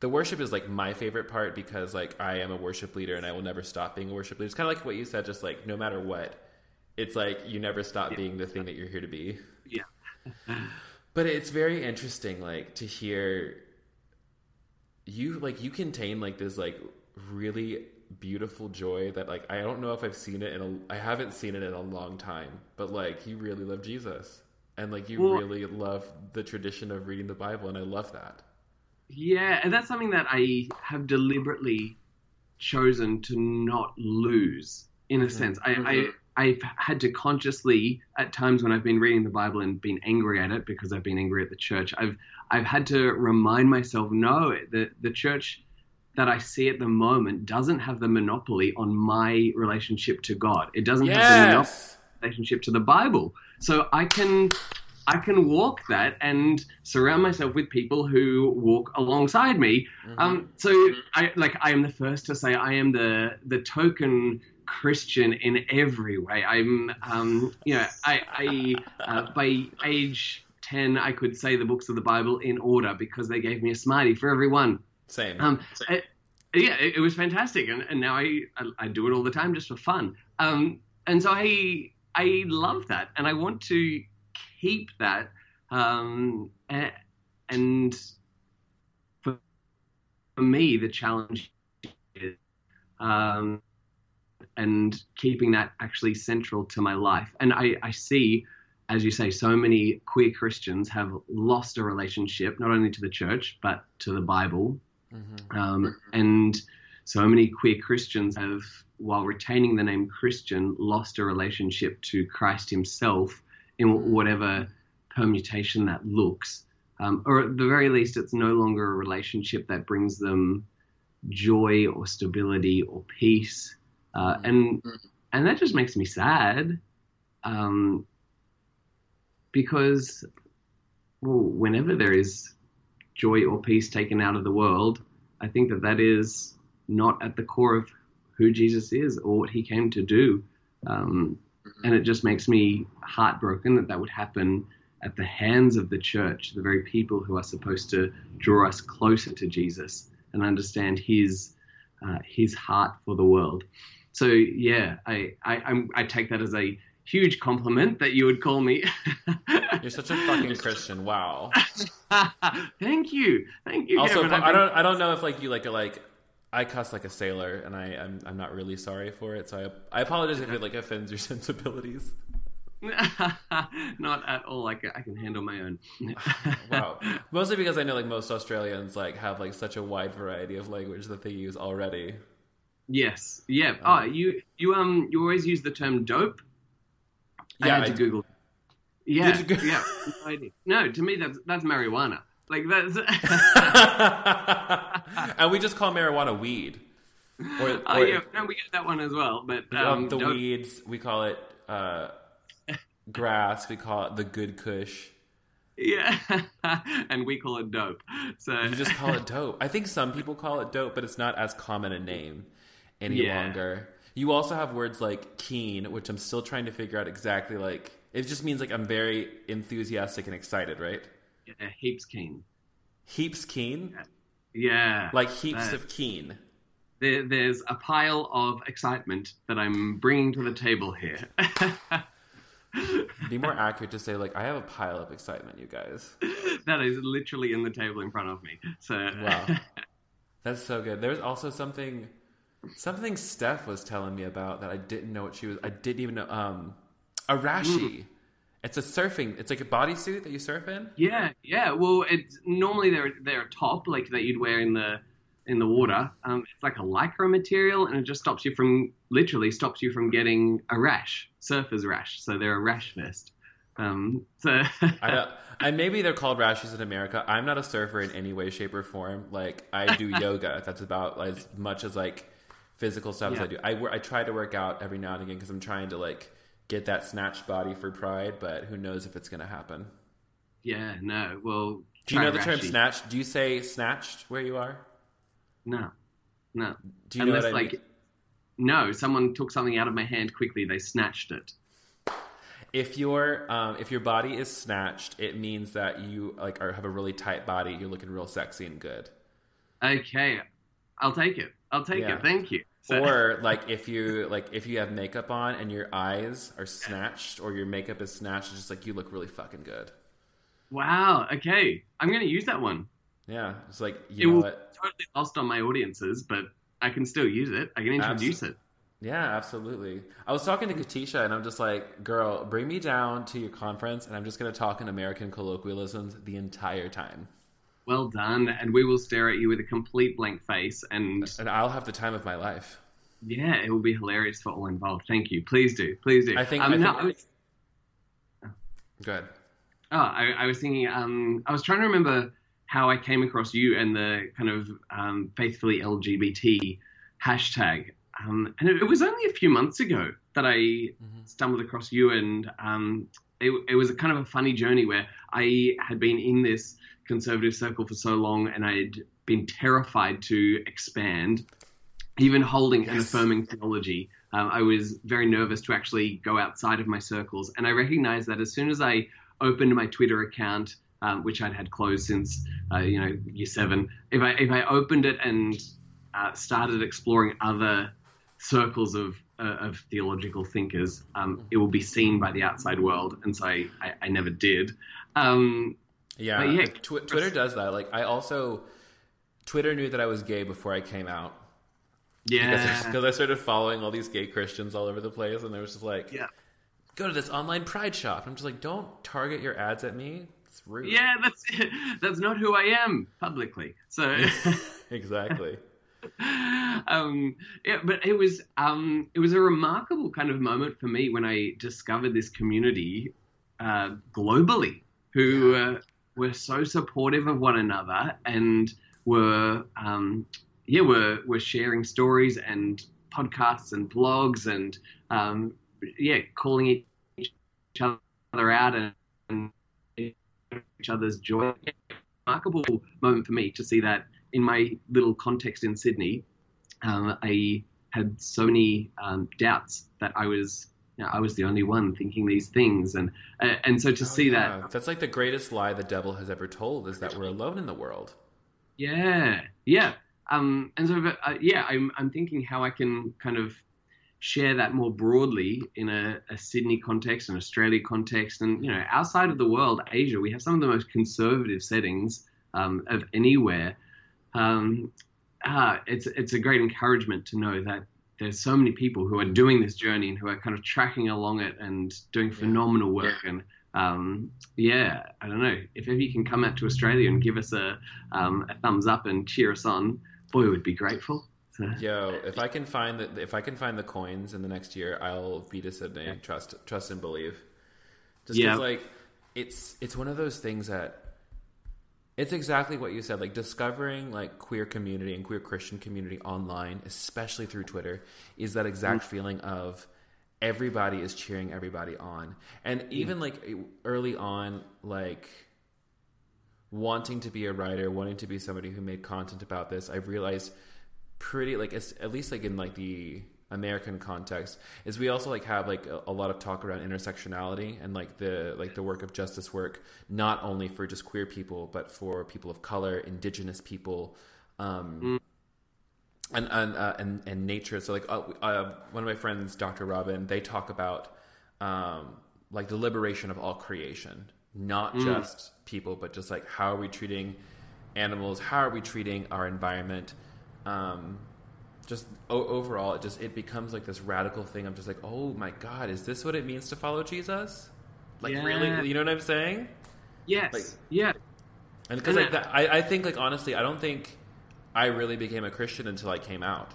Speaker 1: the worship is like my favorite part because like I am a worship leader and I will never stop being a worship leader. It's kind of like what you said, just like no matter what, it's like you never stop yeah. being the thing that you're here to be.
Speaker 2: Yeah.
Speaker 1: but it's very interesting, like to hear you like you contain like this like really beautiful joy that like I don't know if I've seen it in a I haven't seen it in a long time, but like you really love Jesus and like you well, really love the tradition of reading the Bible and I love that.
Speaker 2: Yeah, and that's something that I have deliberately chosen to not lose. In a mm-hmm. sense, I, mm-hmm. I I've had to consciously, at times when I've been reading the Bible and been angry at it because I've been angry at the church, I've I've had to remind myself, no, the the church that I see at the moment doesn't have the monopoly on my relationship to God. It doesn't yes. have the monopoly relationship to the Bible. So I can I can walk that and surround myself with people who walk alongside me. Mm-hmm. Um, so I like I am the first to say I am the the token Christian in every way. I'm um, you know I, I uh, by age ten I could say the books of the Bible in order because they gave me a smarty for every one.
Speaker 1: Same.
Speaker 2: Um, Same. It, yeah, it, it, was fantastic, and, and now I, I, I do it all the time just for fun. Um, and so I I love that, and I want to keep that. Um, and for, for me, the challenge is um, and keeping that actually central to my life. And I, I see, as you say, so many queer Christians have lost a relationship not only to the church but to the Bible Mm-hmm. Um, and so many queer Christians have, while retaining the name Christian, lost a relationship to Christ Himself in whatever permutation that looks. Um, or at the very least, it's no longer a relationship that brings them joy or stability or peace, uh, and and that just makes me sad, um, because well, whenever there is joy or peace taken out of the world, I think that that is not at the core of who Jesus is or what He came to do, um, and it just makes me heartbroken that that would happen at the hands of the church, the very people who are supposed to draw us closer to Jesus and understand his uh, his heart for the world. So yeah, I, I I take that as a huge compliment that you would call me.
Speaker 1: You're such a fucking Christian. Wow.
Speaker 2: Thank you. Thank you.
Speaker 1: Also,
Speaker 2: Kevin.
Speaker 1: I don't I don't know if like you like like I cuss like a sailor, and I I'm, I'm not really sorry for it. So I I apologize if it like offends your sensibilities.
Speaker 2: Not at all. I can, I can handle my own.
Speaker 1: wow. Mostly because I know like most Australians like have like such a wide variety of language that they use already.
Speaker 2: Yes. Yeah. Um, oh, you you um you always use the term dope.
Speaker 1: Yeah.
Speaker 2: I had to
Speaker 1: I,
Speaker 2: Google. Yeah.
Speaker 1: Go-
Speaker 2: yeah. No, to me that's that's marijuana. Like that's.
Speaker 1: and we just call marijuana weed.
Speaker 2: Or, or oh yeah, no, we get that one as well. But um,
Speaker 1: the dope. weeds, we call it. Uh, grass. We call it the good kush.
Speaker 2: Yeah, and we call it dope. So
Speaker 1: you just call it dope. I think some people call it dope, but it's not as common a name any yeah. longer. You also have words like keen, which I'm still trying to figure out exactly. Like it just means like I'm very enthusiastic and excited, right?
Speaker 2: Yeah, heaps keen.
Speaker 1: Heaps keen.
Speaker 2: Yeah,
Speaker 1: like heaps of keen.
Speaker 2: There, there's a pile of excitement that I'm bringing to the table here.
Speaker 1: Be more accurate to say like I have a pile of excitement, you guys.
Speaker 2: That is literally in the table in front of me. So
Speaker 1: wow, that's so good. There's also something, something Steph was telling me about that I didn't know what she was. I didn't even know. Um, a rashi. Mm. It's a surfing. It's like a bodysuit that you surf in.
Speaker 2: Yeah, yeah. Well, it's normally they're they're a top like that you'd wear in the in the water. Um, it's like a lycra material, and it just stops you from literally stops you from getting a rash, surfer's rash. So they're a rash vest. Um, so
Speaker 1: I don't. And maybe they're called rashes in America. I'm not a surfer in any way, shape, or form. Like I do yoga. That's about as much as like physical stuff yeah. as I do. I I try to work out every now and again because I'm trying to like get that snatched body for pride. But who knows if it's going to happen?
Speaker 2: Yeah. No. Well.
Speaker 1: Do you know the term snatched? Do you say snatched where you are?
Speaker 2: No, no.
Speaker 1: Do you Unless, know what I like, mean?
Speaker 2: No, someone took something out of my hand quickly. They snatched it.
Speaker 1: If your um, if your body is snatched, it means that you like are, have a really tight body. You're looking real sexy and good.
Speaker 2: Okay, I'll take it. I'll take yeah. it. Thank you.
Speaker 1: Or like if you like if you have makeup on and your eyes are snatched or your makeup is snatched, it's just like you look really fucking good.
Speaker 2: Wow. Okay, I'm gonna use that one.
Speaker 1: Yeah, it's like you it know what?
Speaker 2: Totally lost on my audiences, but I can still use it. I can introduce Absol- it.
Speaker 1: Yeah, absolutely. I was talking to Katisha, and I'm just like, "Girl, bring me down to your conference, and I'm just going to talk in American colloquialisms the entire time."
Speaker 2: Well done, and we will stare at you with a complete blank face, and
Speaker 1: and I'll have the time of my life.
Speaker 2: Yeah, it will be hilarious for all involved. Thank you. Please do. Please do.
Speaker 1: I think. Um, I think no, I was... Go ahead.
Speaker 2: Oh, I, I was thinking. Um, I was trying to remember how I came across you and the kind of um, faithfully LGBT hashtag. Um, and it, it, was only a few months ago that I mm-hmm. stumbled across you, and um, it, it, was a kind of a funny journey where I had been in this conservative circle for so long, and I had been terrified to expand, even holding yes. and affirming theology. Um, I was very nervous to actually go outside of my circles, and I recognized that as soon as I opened my Twitter account um, which I'd had closed since uh, you know year seven. If I if I opened it and uh, started exploring other circles of uh, of theological thinkers, um, it will be seen by the outside world, and so I, I, I never did. Um,
Speaker 1: yeah, yeah. Tw- Twitter does that. Like I also, Twitter knew that I was gay before I came out.
Speaker 2: Yeah,
Speaker 1: because I started following all these gay Christians all over the place, and they was just like,
Speaker 2: yeah.
Speaker 1: go to this online pride shop. I'm just like, don't target your ads at me It's rude.
Speaker 2: Yeah, that's that's not who I am publicly. So
Speaker 1: exactly.
Speaker 2: um, yeah, but it was um, it was a remarkable kind of moment for me when I discovered this community uh, globally who uh, were so supportive of one another and were um, yeah were were sharing stories and podcasts and blogs and um, yeah calling each other out and, and each other's joy. Remarkable moment for me to see that in my little context in Sydney. Um, I had so many um, doubts that I was you know, I was the only one thinking these things, and uh, and so to
Speaker 1: Oh,
Speaker 2: see
Speaker 1: yeah.
Speaker 2: that,
Speaker 1: That's like the greatest lie the devil has ever told is that we're alone in the world.
Speaker 2: yeah, yeah, um, and so uh, yeah, I'm I'm thinking how I can kind of share that more broadly in a, a Sydney context, an Australia context, and you know, outside of the world, Asia, we have some of the most conservative settings um, of anywhere. Um, uh, it's it's a great encouragement to know that there's so many people who are doing this journey and who are kind of tracking along it and doing phenomenal work. And um, yeah, I don't know if ever you can come out to Australia and give us a um, a thumbs up and cheer us on, boy, we'd be grateful. So,
Speaker 1: Yo, if I can find the if I can find the coins in the next year, I'll be to Sydney. Trust, trust and believe. Just
Speaker 2: Yeah.
Speaker 1: like it's it's one of those things that it's exactly what you said. Like discovering like queer community and queer Christian community online, especially through Twitter, is that exact mm. feeling of everybody is cheering everybody on, and mm. even like early on, like wanting to be a writer, wanting to be somebody who made content about this, I've realized pretty like it's at least like in like the American context is we also like have like a, a lot of talk around intersectionality and like the like the work of justice work not only for just queer people but for people of color, indigenous people, um, and and, uh, and and nature. So like uh, uh, one of my friends, Dr. Robyn, they talk about um, like the liberation of all creation, not just people, but just like how are we treating animals? How are we treating our environment? Um, just o- overall, it just it becomes like this radical thing. I'm just like, oh my god, is this what it means to follow Jesus? Like
Speaker 2: Yeah.
Speaker 1: really, you know what I'm saying?
Speaker 2: yes,
Speaker 1: Like-
Speaker 2: yeah,
Speaker 1: And because like that, I, I think like honestly, I don't think I really became a Christian until I came out.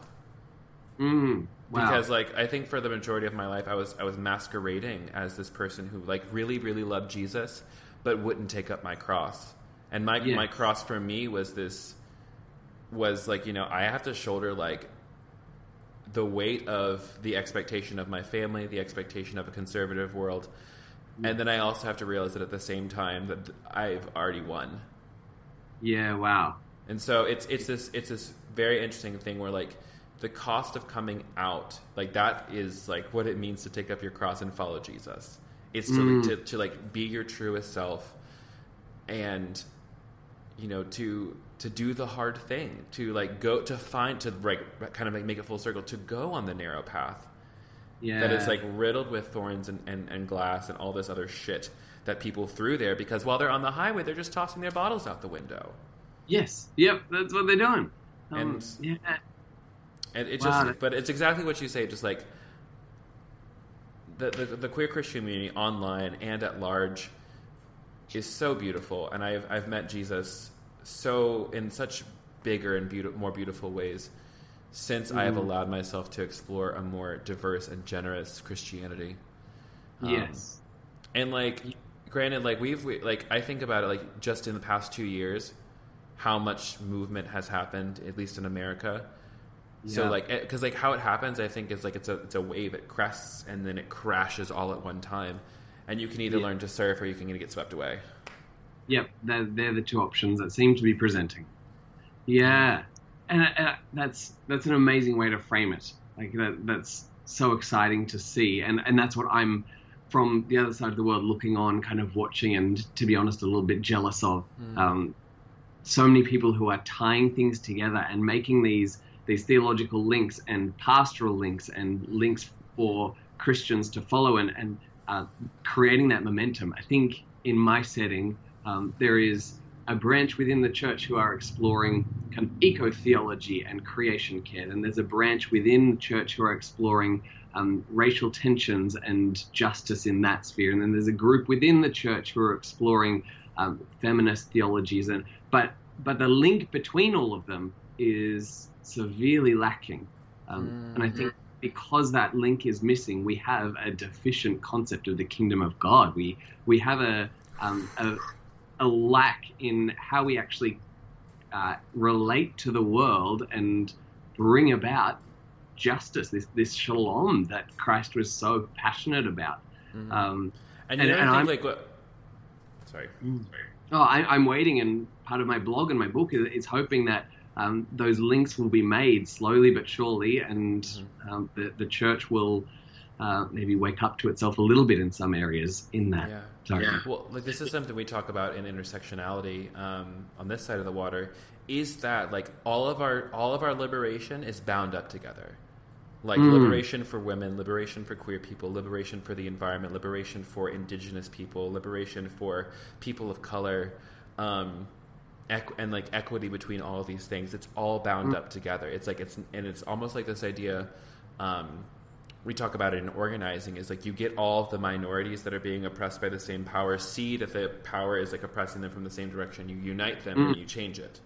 Speaker 2: mm, wow.
Speaker 1: Because like I think for the majority of my life, I was I was masquerading as this person who like really really loved Jesus, but wouldn't take up my cross. And my my cross for me was this was like you know I have to shoulder like the weight of the expectation of my family, the expectation of a conservative world, and then I also have to realize that at the same time that I've already won.
Speaker 2: yeah, wow,
Speaker 1: And so it's it's this it's this very interesting thing where like the cost of coming out like that is like what it means to take up your cross and follow Jesus. It's to, mm. to to like be your truest self and you know to to do the hard thing to like go to find to like kind of like make it full circle to go on the narrow path
Speaker 2: yeah,
Speaker 1: that is like riddled with thorns and, and, and glass and all this other shit that people threw there because while they're on the highway they're just tossing their bottles out the window
Speaker 2: yes, yep, that's what they're doing. Um,
Speaker 1: And-
Speaker 2: yeah,
Speaker 1: And it
Speaker 2: Wow.
Speaker 1: just, but it's exactly what you say. Just like the, the the queer Christian community online and at large is so beautiful, and I've I've met Jesus so in such bigger and beautiful, more beautiful ways since I have
Speaker 2: Mm.
Speaker 1: allowed myself to explore a more diverse and generous Christianity. Um,
Speaker 2: yes,
Speaker 1: and like, granted, like we've we, like I think about it like just in the past two years, how much movement has happened, at least in America. So like, because like how it happens, I think is like it's a it's a wave. It crests and then it crashes all at one time, and you can either
Speaker 2: Yeah.
Speaker 1: learn to surf or you can get swept away.
Speaker 2: Yep, they're, they're the two options that seem to be presenting. Yeah, and uh, that's that's an amazing way to frame it. Like that, that's so exciting to see, and and that's what I'm from the other side of the world looking on, kind of watching, and to be honest, a little bit jealous of. Um, so many people who are tying things together and making these these theological links and pastoral links and links for Christians to follow and and uh, creating that momentum. I think in my setting, um, there is a branch within the church who are exploring kind of eco theology and creation care, and there's a branch within the church who are exploring um, racial tensions and justice in that sphere, and then there's a group within the church who are exploring um, feminist theologies, and but but the link between all of them is severely lacking. Um, And I think because that link is missing, we have a deficient concept of the kingdom of God. We we have a um, a, a lack in how we actually uh, relate to the world and bring about justice, this this shalom that Christ was so passionate about.
Speaker 1: Mhm.
Speaker 2: Um,
Speaker 1: and you
Speaker 2: and-
Speaker 1: know,
Speaker 2: and
Speaker 1: I
Speaker 2: I'm-
Speaker 1: like what? Sorry.
Speaker 2: Oh, I, I'm waiting, and part of my blog and my book is, is hoping that um, those links will be made slowly but surely, and
Speaker 1: Mm-hmm.
Speaker 2: um, the the church will uh, maybe wake up to itself a little bit in some areas in that.
Speaker 1: Yeah.
Speaker 2: Sorry.
Speaker 1: Well, like this is something we talk about in intersectionality um, on this side of the water. Is that like all of our all of our liberation is bound up together, like
Speaker 2: Mm.
Speaker 1: liberation for women, liberation for queer people, liberation for the environment, liberation for indigenous people, liberation for people of color, um, equ- and like equity between all of these things. It's all bound up together. It's like it's and it's almost like this idea. Um, we talk about it in organizing is like you get all the minorities that are being oppressed by the same power see that the power is like oppressing them from the same direction you unite them and you change it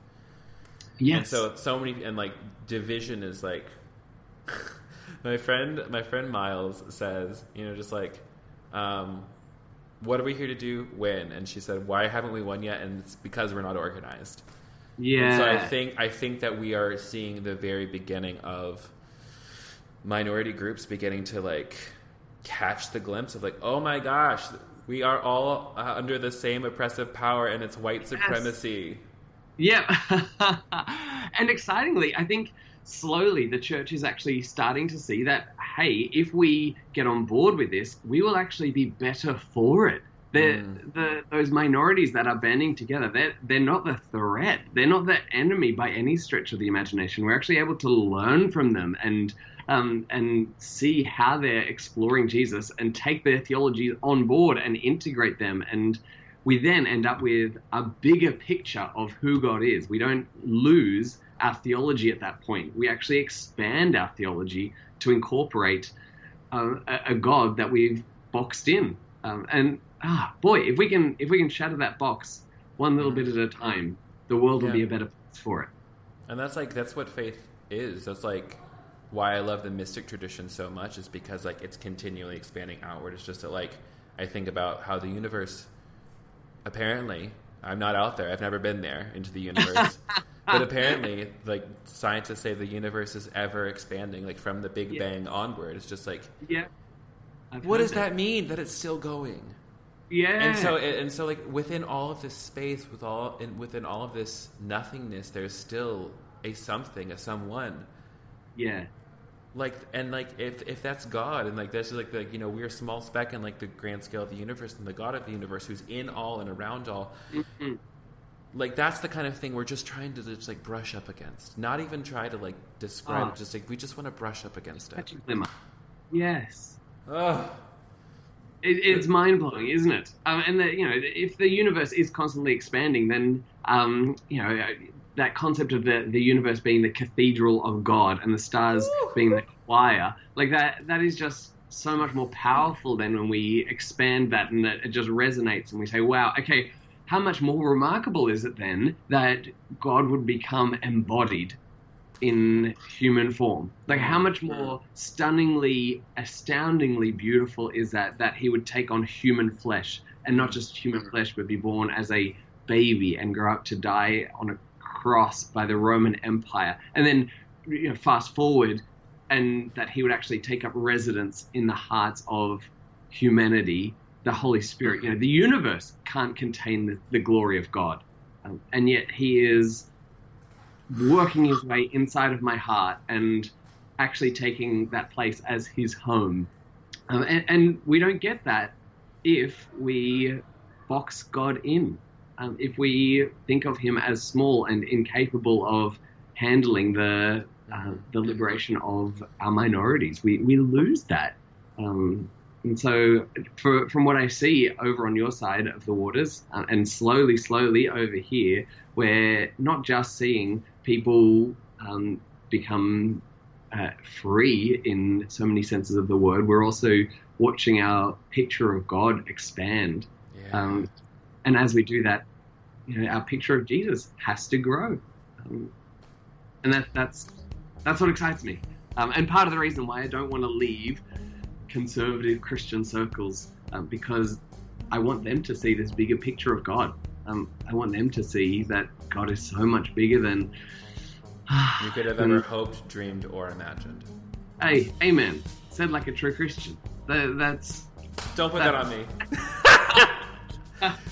Speaker 2: Yes.
Speaker 1: and so so many and like division is like my friend my friend miles says you know just like um what are we here to do win and she said why haven't we won yet and it's because we're not organized
Speaker 2: yeah.
Speaker 1: and so I think I think that we are seeing the very beginning of minority groups beginning to like catch the glimpse of like, oh my gosh, we are all uh, under the same oppressive power, and it's white supremacy.
Speaker 2: Yeah. and excitingly, I think slowly the church is actually starting to see that, hey, if we get on board with this, we will actually be better for it. The, the those minorities that are banding together, they're, they're not the threat. They're not the enemy by any stretch of the imagination. We're actually able to learn from them and um, and see how they're exploring Jesus and take their theologies on board and integrate them and we then end up with a bigger picture of who God is. We don't lose our theology at that point. We actually expand our theology to incorporate uh, a, a God that we've boxed in. Um, and ah, boy, if we can if we can shatter that box one little bit at a time, the world will
Speaker 1: Yeah.
Speaker 2: be a better place for it.
Speaker 1: And that's like that's what faith is. That's like why I love the mystic tradition so much is because like it's continually expanding outward. It's just that like I think about how the universe apparently I'm not out there. I've never been there into the universe. But apparently like scientists say the universe is ever expanding like from the big
Speaker 2: Yeah.
Speaker 1: bang onward. It's just like
Speaker 2: Yeah. I've
Speaker 1: what does that mean that it's still going?
Speaker 2: Yeah.
Speaker 1: and so and so like within all of this space with all and within all of this nothingness there's still a something a someone
Speaker 2: yeah.
Speaker 1: like and like if if that's god and like this is like like you know we're a small speck in like the grand scale of the universe and the god of the universe who's in all and around all
Speaker 2: Mhm.
Speaker 1: Like that's the kind of thing we're just trying to just like brush up against not even try to like describe it just like we just want to brush up against it.
Speaker 2: Yes.
Speaker 1: Ugh.
Speaker 2: It, it's mind blowing, isn't it? Um, and the, you know, if the universe is constantly expanding, then um, you know uh, that concept of the the universe being the cathedral of God and the stars being the choir, like that, that is just so much more powerful than when we expand that and that it just resonates and we say, wow, okay. How much more remarkable is it then that God would become embodied in human form. Like how much hmm. more stunningly, astoundingly beautiful is that that he would take on human flesh and not just human hmm. flesh, but be born as a baby and grow up to die on a cross by the Roman Empire, and then you know, fast forward, and that he would actually take up residence in the hearts of humanity, the Holy Spirit. You know, the universe can't contain the, the glory of God, um, and yet he is working his way inside of my heart and actually taking that place as his home. Um, and, and we don't get that if we box God in. Um, if we think of him as small and incapable of handling the uh, the liberation of our minorities, we, we lose that. Um, and so, for, from what I see over on your side of the waters, uh, and slowly, slowly over here, we're not just seeing people um, become uh, free in so many senses of the word, we're also watching our picture of God expand.
Speaker 1: yeah
Speaker 2: Um, and as we do that, you know, our picture of Jesus has to grow. Um, and that that's that's what excites me. Um, and part of the reason why I don't want to leave conservative Christian circles um, because I want them to see this bigger picture of God. Um, I want them to see that God is so much bigger than
Speaker 1: you could have ever hoped, dreamed, or imagined.
Speaker 2: Hey, amen. Said like a true Christian. That, that's.
Speaker 1: Don't put that, that on me.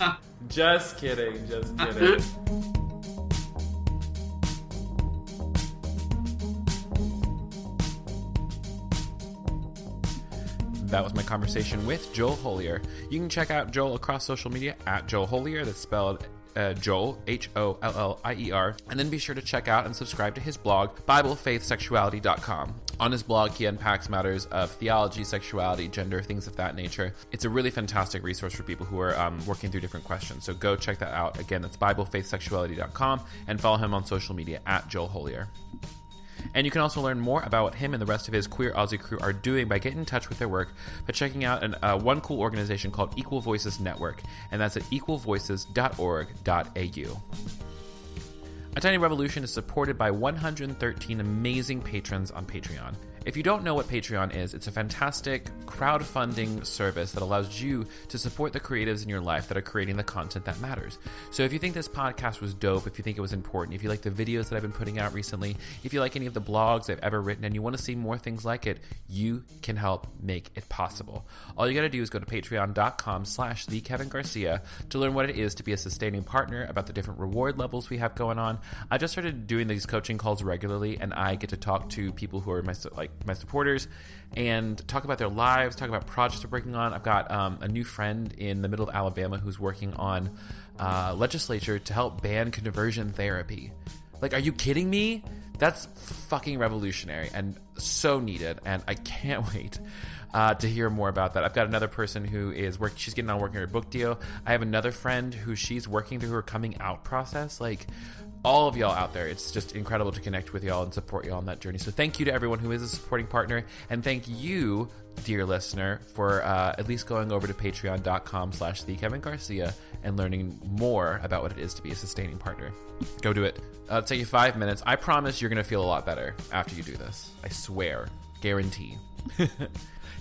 Speaker 1: just kidding. Just kidding. That was my conversation with Joel Hollier. You can check out Joel across social media at Joel Hollier. That's spelled uh, Joel, H O L L I E R, and then be sure to check out and subscribe to his blog, BibleFaithSexuality.com. On his blog, he unpacks matters of theology, sexuality, gender, things of that nature. It's a really fantastic resource for people who are um, working through different questions. So go check that out. Again, that's BibleFaithSexuality.com and follow him on social media at Joel Hollier. And you can also learn more about what him and the rest of his Queer Aussie crew are doing by getting in touch with their work by checking out an, uh, one cool organization called Equal Voices Network, and that's at equalvoices.org.au. A Tiny Revolution is supported by 113 amazing patrons on Patreon. If you don't know what Patreon is, it's a fantastic crowdfunding service that allows you to support the creatives in your life that are creating the content that matters. So if you think this podcast was dope, if you think it was important, if you like the videos that I've been putting out recently, if you like any of the blogs I've ever written and you want to see more things like it, you can help make it possible. All you got to do is go to patreon.com slash the Kevin Garcia to learn what it is to be a sustaining partner, about the different reward levels we have going on. I just started doing these coaching calls regularly and I get to talk to people who are my like my supporters and talk about their lives, talk about projects they're working on. I've got um, a new friend in the middle of Alabama who's working on uh, legislature to help ban conversion therapy. Like, are you kidding me? That's fucking revolutionary and so needed, and I can't wait. Uh, to hear more about that. I've got another person who is work. She's getting on working her book deal. I have another friend who she's working through her coming out process. Like, all of y'all out there. It's just incredible to connect with y'all and support y'all on that journey. So thank you to everyone who is a supporting partner, and thank you, dear listener, for uh, at least going over to patreon.com slash the Kevin Garcia and learning more about what it is to be a sustaining partner. Go do it. Uh, it'll take you five minutes. I promise you're going to feel a lot better after you do this. I swear. Guarantee.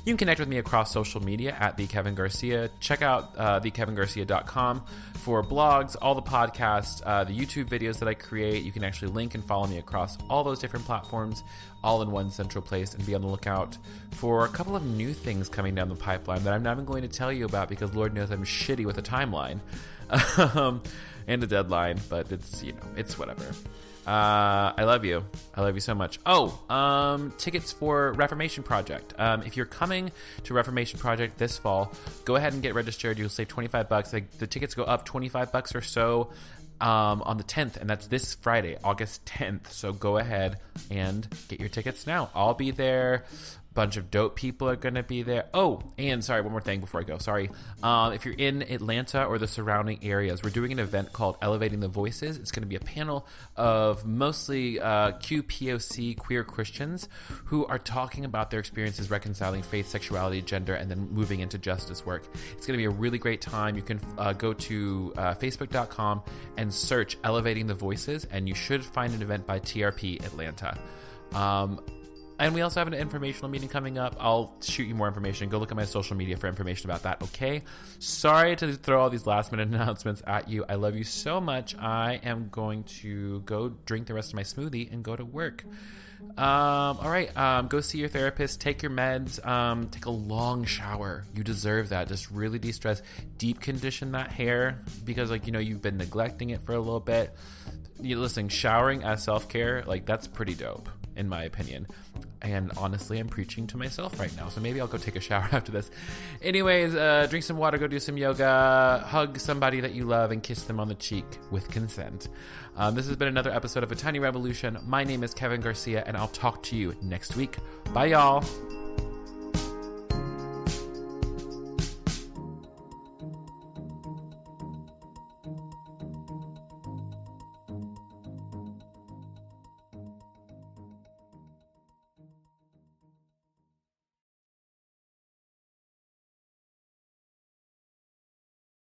Speaker 1: You can connect with me across social media at the Kevin Garcia. Check out uh, thekevingarcia.com for blogs, all the podcasts, uh, the YouTube videos that I create. You can actually link and follow me across all those different platforms, all in one central place, and be on the lookout for a couple of new things coming down the pipeline that I'm not even going to tell you about because Lord knows I'm shitty with a timeline um, and a deadline. But it's you know it's whatever. Uh, I love you. I love you so much. Oh, um, tickets for Reformation Project. Um, if you're coming to Reformation Project this fall, go ahead and get registered. You'll save 25 bucks. The tickets go up 25 bucks or so um, on the 10th, and that's this Friday, August 10th. So go ahead and get your tickets now. I'll be there bunch of dope people are going to be there. Oh, and sorry, one more thing before I go. Sorry. Um, if you're in Atlanta or the surrounding areas, we're doing an event called Elevating the Voices. It's going to be a panel of mostly uh, QPOC queer Christians who are talking about their experiences reconciling faith, sexuality, gender, and then moving into justice work. It's going to be a really great time. You can uh, go to uh, facebook.com and search Elevating the Voices, and you should find an event by TRP Atlanta. Um, and we also have an informational meeting coming up. I'll shoot you more information. Go look at my social media for information about that, okay? Sorry to throw all these last minute announcements at you. I love you so much. I am going to go drink the rest of my smoothie and go to work. Um, all right, um, go see your therapist, take your meds, um, take a long shower. You deserve that. Just really de stress, deep condition that hair because, like, you know, you've been neglecting it for a little bit. You listen, showering as self care, like, that's pretty dope, in my opinion. And honestly, I'm preaching to myself right now, so maybe I'll go take a shower after this. Anyways, uh, drink some water, go do some yoga, hug somebody that you love, and kiss them on the cheek with consent. Um, this has been another episode of A Tiny Revolution. My name is Kevin Garcia, and I'll talk to you next week. Bye, y'all.